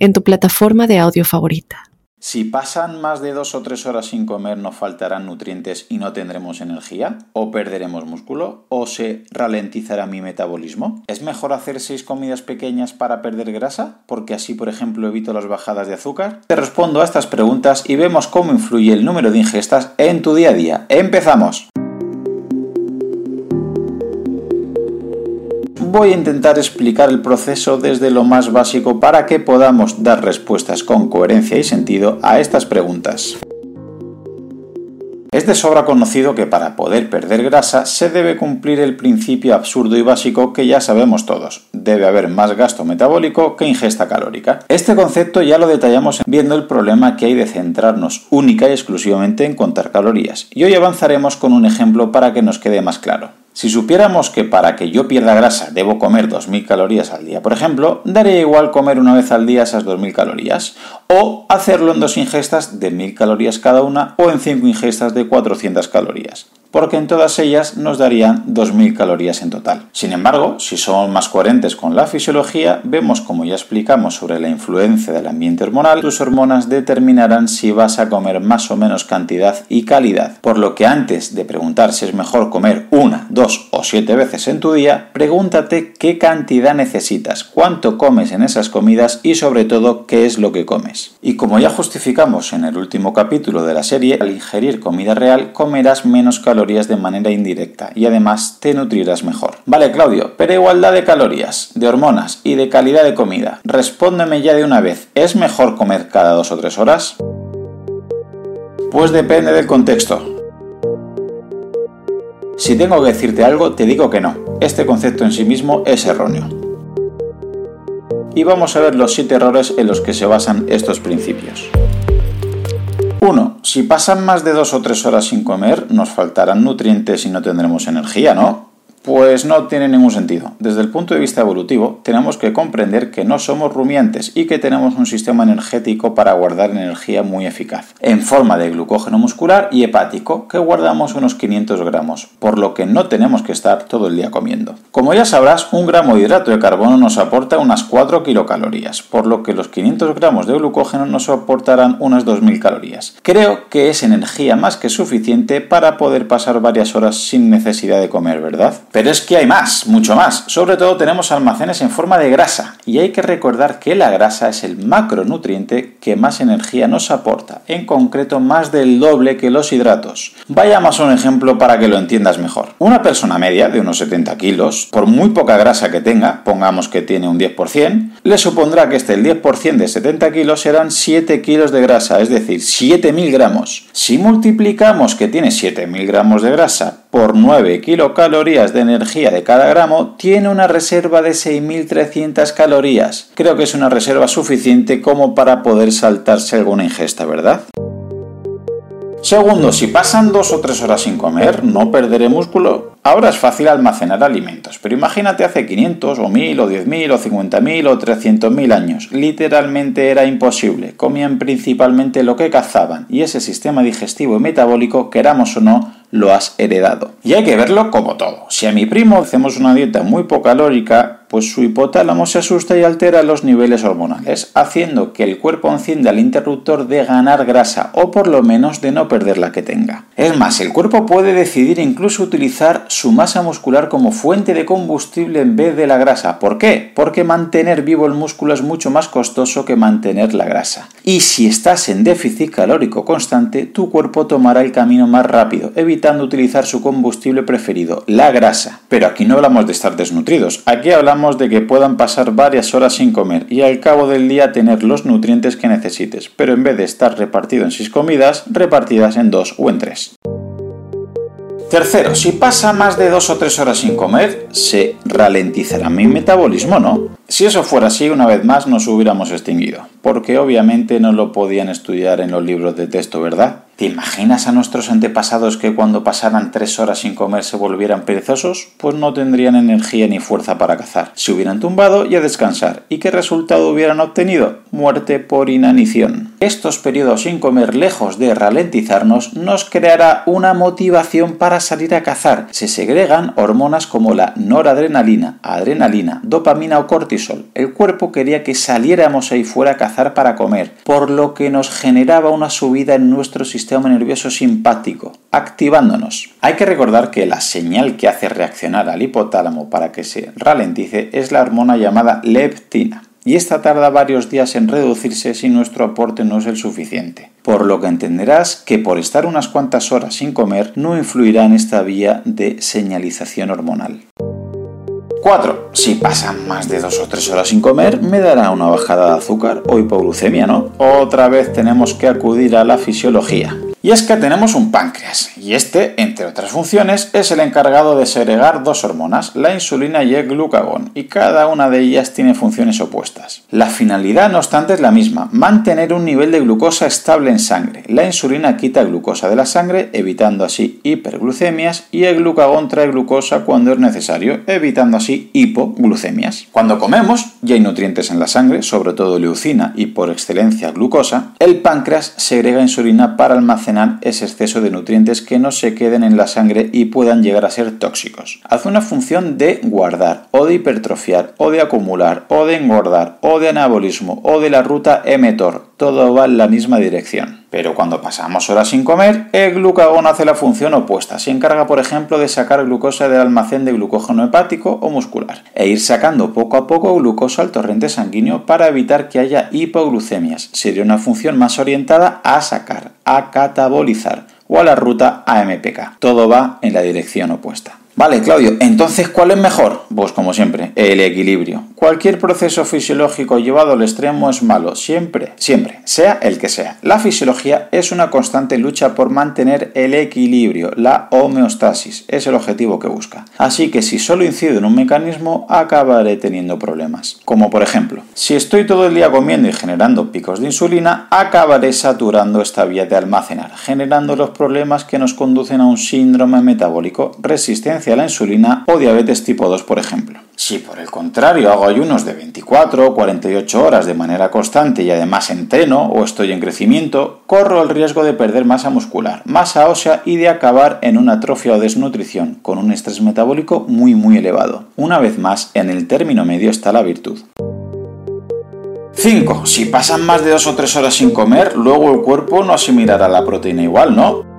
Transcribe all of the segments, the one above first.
en tu plataforma de audio favorita. Si pasan más de dos o tres horas sin comer, ¿nos faltarán nutrientes y no tendremos energía? ¿O perderemos músculo? ¿O se ralentizará mi metabolismo? ¿Es mejor hacer seis comidas pequeñas para perder grasa? Porque así, por ejemplo, evito las bajadas de azúcar. Te respondo a estas preguntas y vemos cómo influye el número de ingestas en tu día a día. ¡Empezamos! Voy a intentar explicar el proceso desde lo más básico para que podamos dar respuestas con coherencia y sentido a estas preguntas. Es de sobra conocido que para poder perder grasa se debe cumplir el principio absurdo y básico que ya sabemos todos. Debe haber más gasto metabólico que ingesta calórica. Este concepto ya lo detallamos viendo el problema que hay de centrarnos única y exclusivamente en contar calorías. Y hoy avanzaremos con un ejemplo para que nos quede más claro. Si supiéramos que para que yo pierda grasa debo comer 2.000 calorías al día, por ejemplo, daría igual comer una vez al día esas 2.000 calorías, o hacerlo en dos ingestas de 1.000 calorías cada una o en cinco ingestas de 400 calorías porque en todas ellas nos darían 2.000 calorías en total. Sin embargo, si somos más coherentes con la fisiología, vemos como ya explicamos sobre la influencia del ambiente hormonal, tus hormonas determinarán si vas a comer más o menos cantidad y calidad. Por lo que antes de preguntar si es mejor comer una, dos o siete veces en tu día, pregúntate qué cantidad necesitas, cuánto comes en esas comidas y sobre todo qué es lo que comes. Y como ya justificamos en el último capítulo de la serie, al ingerir comida real comerás menos calorías de manera indirecta y además te nutrirás mejor. Vale, Claudio, pero igualdad de calorías, de hormonas y de calidad de comida. Respóndeme ya de una vez, ¿es mejor comer cada dos o tres horas? Pues depende del contexto. Si tengo que decirte algo, te digo que no. Este concepto en sí mismo es erróneo. Y vamos a ver los 7 errores en los que se basan estos principios. 1. Si pasan más de dos o tres horas sin comer, nos faltarán nutrientes y no tendremos energía, ¿no? Pues no tiene ningún sentido. Desde el punto de vista evolutivo, tenemos que comprender que no somos rumiantes y que tenemos un sistema energético para guardar energía muy eficaz, en forma de glucógeno muscular y hepático, que guardamos unos 500 gramos, por lo que no tenemos que estar todo el día comiendo. Como ya sabrás, un gramo de hidrato de carbono nos aporta unas 4 kilocalorías, por lo que los 500 gramos de glucógeno nos aportarán unas 2000 calorías. Creo que es energía más que suficiente para poder pasar varias horas sin necesidad de comer, ¿verdad? Pero es que hay más, mucho más. Sobre todo tenemos almacenes en forma de grasa y hay que recordar que la grasa es el macronutriente que más energía nos aporta, en concreto más del doble que los hidratos. Vayamos a un ejemplo para que lo entiendas mejor. Una persona media de unos 70 kilos, por muy poca grasa que tenga, pongamos que tiene un 10%, le supondrá que este el 10% de 70 kilos serán 7 kilos de grasa, es decir, 7000 gramos. Si multiplicamos que tiene 7000 gramos de grasa por 9 kilocalorías de energía de cada gramo tiene una reserva de 6.300 calorías. Creo que es una reserva suficiente como para poder saltarse alguna ingesta, ¿verdad? Segundo, si pasan dos o tres horas sin comer, ¿no perderé músculo? Ahora es fácil almacenar alimentos, pero imagínate hace 500 o 1000 o 10.000 o 50.000 o 300.000 años. Literalmente era imposible. Comían principalmente lo que cazaban y ese sistema digestivo y metabólico, queramos o no, lo has heredado. Y hay que verlo como todo. Si a mi primo hacemos una dieta muy calórica, pues su hipotálamo se asusta y altera los niveles hormonales, haciendo que el cuerpo encienda el interruptor de ganar grasa o por lo menos de no perder la que tenga. Es más, el cuerpo puede decidir incluso utilizar su masa muscular como fuente de combustible en vez de la grasa. ¿Por qué? Porque mantener vivo el músculo es mucho más costoso que mantener la grasa. Y si estás en déficit calórico constante, tu cuerpo tomará el camino más rápido, evitando utilizar su combustible preferido, la grasa. Pero aquí no hablamos de estar desnutridos, aquí hablamos de que puedan pasar varias horas sin comer y al cabo del día tener los nutrientes que necesites, pero en vez de estar repartido en seis comidas, repartidas en dos o en tres. Tercero, si pasa más de dos o tres horas sin comer, se ralentizará mi metabolismo, ¿no? Si eso fuera así, una vez más nos hubiéramos extinguido, porque obviamente no lo podían estudiar en los libros de texto, ¿verdad? ¿Te imaginas a nuestros antepasados que cuando pasaran tres horas sin comer se volvieran perezosos? Pues no tendrían energía ni fuerza para cazar. Se hubieran tumbado y a descansar. ¿Y qué resultado hubieran obtenido? Muerte por inanición. Estos periodos sin comer, lejos de ralentizarnos, nos creará una motivación para salir a cazar. Se segregan hormonas como la noradrenalina, adrenalina, dopamina o cortisol. El cuerpo quería que saliéramos ahí fuera a cazar para comer, por lo que nos generaba una subida en nuestro sistema nervioso simpático, activándonos. Hay que recordar que la señal que hace reaccionar al hipotálamo para que se ralentice es la hormona llamada leptina, y esta tarda varios días en reducirse si nuestro aporte no es el suficiente. Por lo que entenderás que por estar unas cuantas horas sin comer no influirá en esta vía de señalización hormonal. 4. Si pasan más de 2 o 3 horas sin comer, me dará una bajada de azúcar o hipoglucemia, ¿no? Otra vez tenemos que acudir a la fisiología. Y es que tenemos un páncreas, y este, entre otras funciones, es el encargado de segregar dos hormonas, la insulina y el glucagón, y cada una de ellas tiene funciones opuestas. La finalidad, no obstante, es la misma, mantener un nivel de glucosa estable en sangre. La insulina quita glucosa de la sangre, evitando así hiperglucemias, y el glucagón trae glucosa cuando es necesario, evitando así hipoglucemias. Cuando comemos, y hay nutrientes en la sangre, sobre todo leucina y por excelencia glucosa, el páncreas segrega insulina para almacenar ese exceso de nutrientes que no se queden en la sangre y puedan llegar a ser tóxicos. Hace una función de guardar, o de hipertrofiar, o de acumular, o de engordar, o de anabolismo, o de la ruta mTOR. Todo va en la misma dirección. Pero cuando pasamos horas sin comer, el glucagón hace la función opuesta. Se encarga, por ejemplo, de sacar glucosa del almacén de glucógeno hepático o muscular e ir sacando poco a poco glucosa al torrente sanguíneo para evitar que haya hipoglucemias. Sería una función más orientada a sacar, a catabolizar o a la ruta AMPK. Todo va en la dirección opuesta. Vale, Claudio, entonces, ¿cuál es mejor? Pues como siempre, el equilibrio. Cualquier proceso fisiológico llevado al extremo es malo, siempre, siempre, sea el que sea. La fisiología es una constante lucha por mantener el equilibrio, la homeostasis, es el objetivo que busca. Así que si solo incido en un mecanismo, acabaré teniendo problemas. Como por ejemplo, si estoy todo el día comiendo y generando picos de insulina, acabaré saturando esta vía de almacenar, generando los problemas que nos conducen a un síndrome metabólico, a la insulina o diabetes tipo 2, por ejemplo. Si por el contrario hago ayunos de 24 o 48 horas de manera constante y además entreno o estoy en crecimiento, corro el riesgo de perder masa muscular, masa ósea y de acabar en una atrofia o desnutrición, con un estrés metabólico muy muy elevado. Una vez más, en el término medio está la virtud. 5. Si pasan más de 2 o 3 horas sin comer, luego el cuerpo no asimilará la proteína igual, ¿no?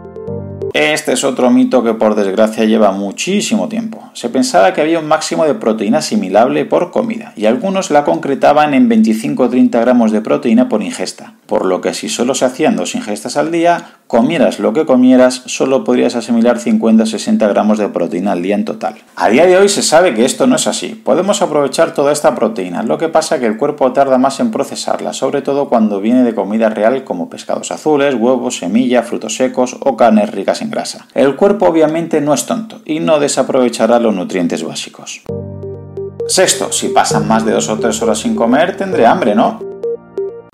Este es otro mito que por desgracia lleva muchísimo tiempo. Se pensaba que había un máximo de proteína asimilable por comida y algunos la concretaban en 25 o 30 gramos de proteína por ingesta, por lo que si solo se hacían dos ingestas al día, comieras lo que comieras, solo podrías asimilar 50 o 60 gramos de proteína al día en total. A día de hoy se sabe que esto no es así. Podemos aprovechar toda esta proteína, lo que pasa que el cuerpo tarda más en procesarla, sobre todo cuando viene de comida real como pescados azules, huevos, semilla, frutos secos o carnes ricas en grasa. El cuerpo obviamente no es tonto y no desaprovechará los nutrientes básicos. Sexto, si pasan más de dos o tres horas sin comer, tendré hambre, ¿no?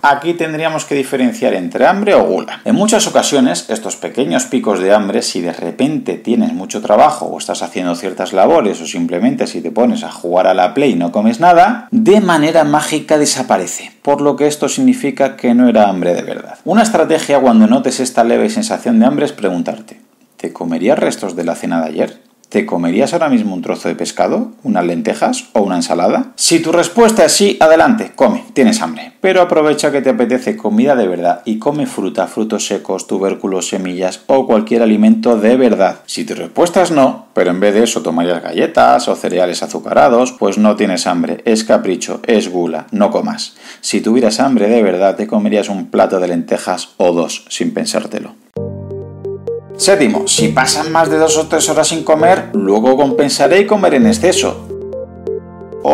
Aquí tendríamos que diferenciar entre hambre o gula. En muchas ocasiones, estos pequeños picos de hambre, si de repente tienes mucho trabajo o estás haciendo ciertas labores o simplemente si te pones a jugar a la play y no comes nada, de manera mágica desaparece, por lo que esto significa que no era hambre de verdad. Una estrategia cuando notes esta leve sensación de hambre es preguntarte, ¿te comerías restos de la cena de ayer? ¿Te comerías ahora mismo un trozo de pescado, unas lentejas o una ensalada? Si tu respuesta es sí, adelante, come, tienes hambre. Pero aprovecha que te apetece comida de verdad y come fruta, frutos secos, tubérculos, semillas o cualquier alimento de verdad. Si tu respuesta es no, pero en vez de eso tomarías galletas o cereales azucarados, pues no tienes hambre, es capricho, es gula, no comas. Si tuvieras hambre de verdad, te comerías un plato de lentejas o dos, sin pensártelo. Séptimo, si pasan más de dos o tres horas sin comer, luego compensaré y comer en exceso.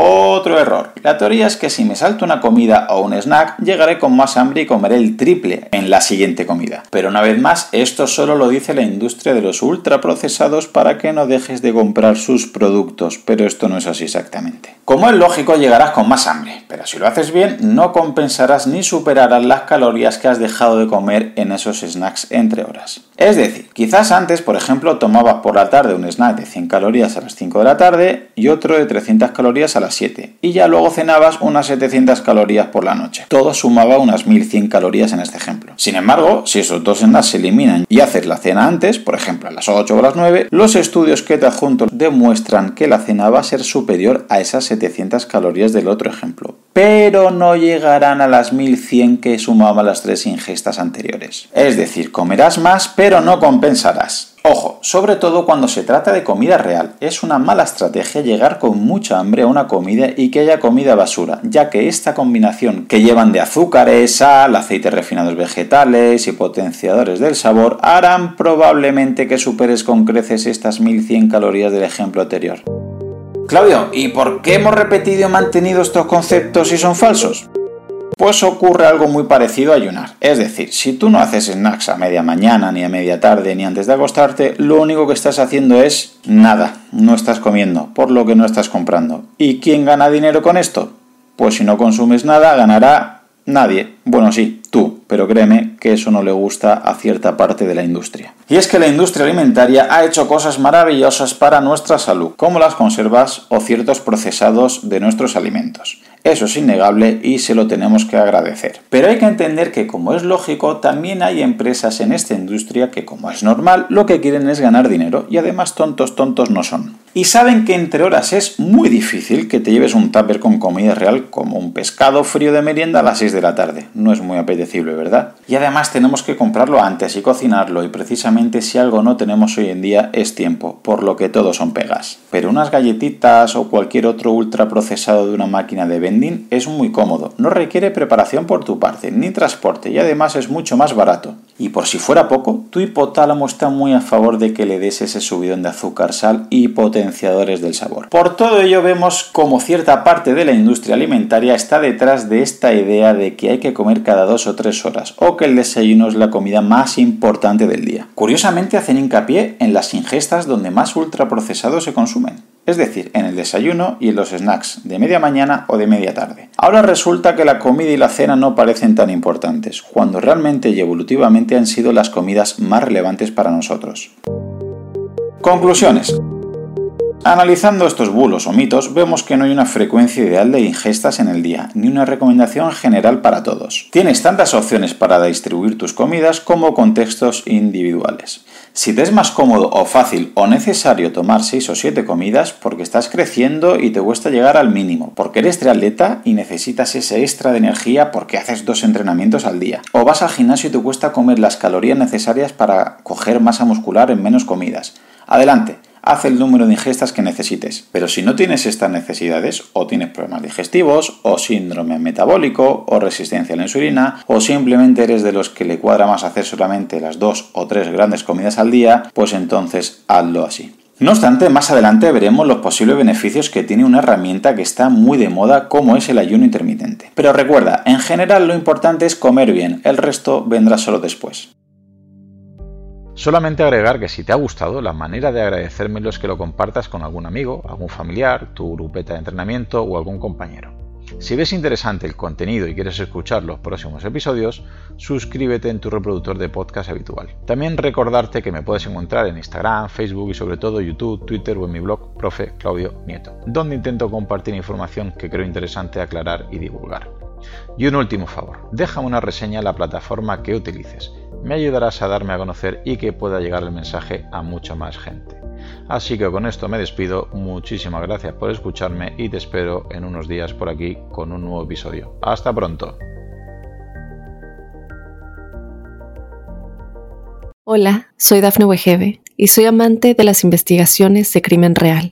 Otro error. La teoría es que si me salto una comida o un snack, llegaré con más hambre y comeré el triple en la siguiente comida. Pero una vez más, esto solo lo dice la industria de los ultraprocesados para que no dejes de comprar sus productos, pero esto no es así exactamente. Como es lógico, llegarás con más hambre, pero si lo haces bien, no compensarás ni superarás las calorías que has dejado de comer en esos snacks entre horas. Es decir, quizás antes, por ejemplo, tomabas por la tarde un snack de 100 calorías a las 5 de la tarde y otro de 300 calorías a las 7, y ya luego cenabas unas 700 calorías por la noche. Todo sumaba unas 1100 calorías en este ejemplo. Sin embargo, si esos dos snacks se eliminan y haces la cena antes, por ejemplo a las 8 o las 9, los estudios que te adjunto demuestran que la cena va a ser superior a esas 700 calorías del otro ejemplo, pero no llegarán a las 1100 que sumaban las tres ingestas anteriores. Es decir, comerás más, pero no compensarás. Ojo, sobre todo cuando se trata de comida real, es una mala estrategia llegar con mucha hambre a una comida y que haya comida basura, ya que esta combinación que llevan de azúcares, sal, aceites refinados vegetales y potenciadores del sabor harán probablemente que superes con creces estas 1100 calorías del ejemplo anterior. Claudio, ¿y por qué hemos repetido y mantenido estos conceptos si son falsos? Pues ocurre algo muy parecido a ayunar. Es decir, si tú no haces snacks a media mañana, ni a media tarde, ni antes de acostarte, lo único que estás haciendo es nada. No estás comiendo, por lo que no estás comprando. ¿Y quién gana dinero con esto? Pues si no consumes nada, ganará nadie. Bueno, sí, tú, pero créeme que eso no le gusta a cierta parte de la industria. Y es que la industria alimentaria ha hecho cosas maravillosas para nuestra salud, como las conservas o ciertos procesados de nuestros alimentos. Eso es innegable y se lo tenemos que agradecer. Pero hay que entender que, como es lógico, también hay empresas en esta industria que, como es normal, lo que quieren es ganar dinero y además tontos tontos no son. Y saben que entre horas es muy difícil que te lleves un tupper con comida real como un pescado frío de merienda a las 6 de la tarde. No es muy apetecible, ¿verdad? Y además tenemos que comprarlo antes y cocinarlo y precisamente si algo no tenemos hoy en día es tiempo, por lo que todo son pegas. Pero unas galletitas o cualquier otro ultraprocesado de una máquina de es muy cómodo, no requiere preparación por tu parte, ni transporte y además es mucho más barato. Y por si fuera poco, tu hipotálamo está muy a favor de que le des ese subidón de azúcar, sal y potenciadores del sabor. Por todo ello vemos como cierta parte de la industria alimentaria está detrás de esta idea de que hay que comer cada dos o tres horas o que el desayuno es la comida más importante del día. Curiosamente hacen hincapié en las ingestas donde más ultraprocesados se consumen es decir, en el desayuno y en los snacks de media mañana o de media tarde. Ahora resulta que la comida y la cena no parecen tan importantes, cuando realmente y evolutivamente han sido las comidas más relevantes para nosotros. Conclusiones. Analizando estos bulos o mitos, vemos que no hay una frecuencia ideal de ingestas en el día, ni una recomendación general para todos. Tienes tantas opciones para distribuir tus comidas como contextos individuales. Si te es más cómodo o fácil o necesario tomar 6 o 7 comidas porque estás creciendo y te cuesta llegar al mínimo, porque eres triatleta y necesitas ese extra de energía porque haces dos entrenamientos al día, o vas al gimnasio y te cuesta comer las calorías necesarias para coger masa muscular en menos comidas. Adelante, haz el número de ingestas que necesites. Pero si no tienes estas necesidades, o tienes problemas digestivos, o síndrome metabólico, o resistencia a la insulina, o simplemente eres de los que le cuadra más hacer solamente las dos o tres grandes comidas al día, pues entonces hazlo así. No obstante, más adelante veremos los posibles beneficios que tiene una herramienta que está muy de moda como es el ayuno intermitente. Pero recuerda, en general lo importante es comer bien, el resto vendrá solo después. Solamente agregar que si te ha gustado, la manera de agradecérmelo es que lo compartas con algún amigo, algún familiar, tu grupeta de entrenamiento o algún compañero. Si ves interesante el contenido y quieres escuchar los próximos episodios, suscríbete en tu reproductor de podcast habitual. También recordarte que me puedes encontrar en Instagram, Facebook y sobre todo YouTube, Twitter o en mi blog Profe Claudio Nieto, donde intento compartir información que creo interesante aclarar y divulgar. Y un último favor, déjame una reseña en la plataforma que utilices me ayudarás a darme a conocer y que pueda llegar el mensaje a mucha más gente. Así que con esto me despido, muchísimas gracias por escucharme y te espero en unos días por aquí con un nuevo episodio. Hasta pronto. Hola, soy Dafne Wegebe y soy amante de las investigaciones de crimen real.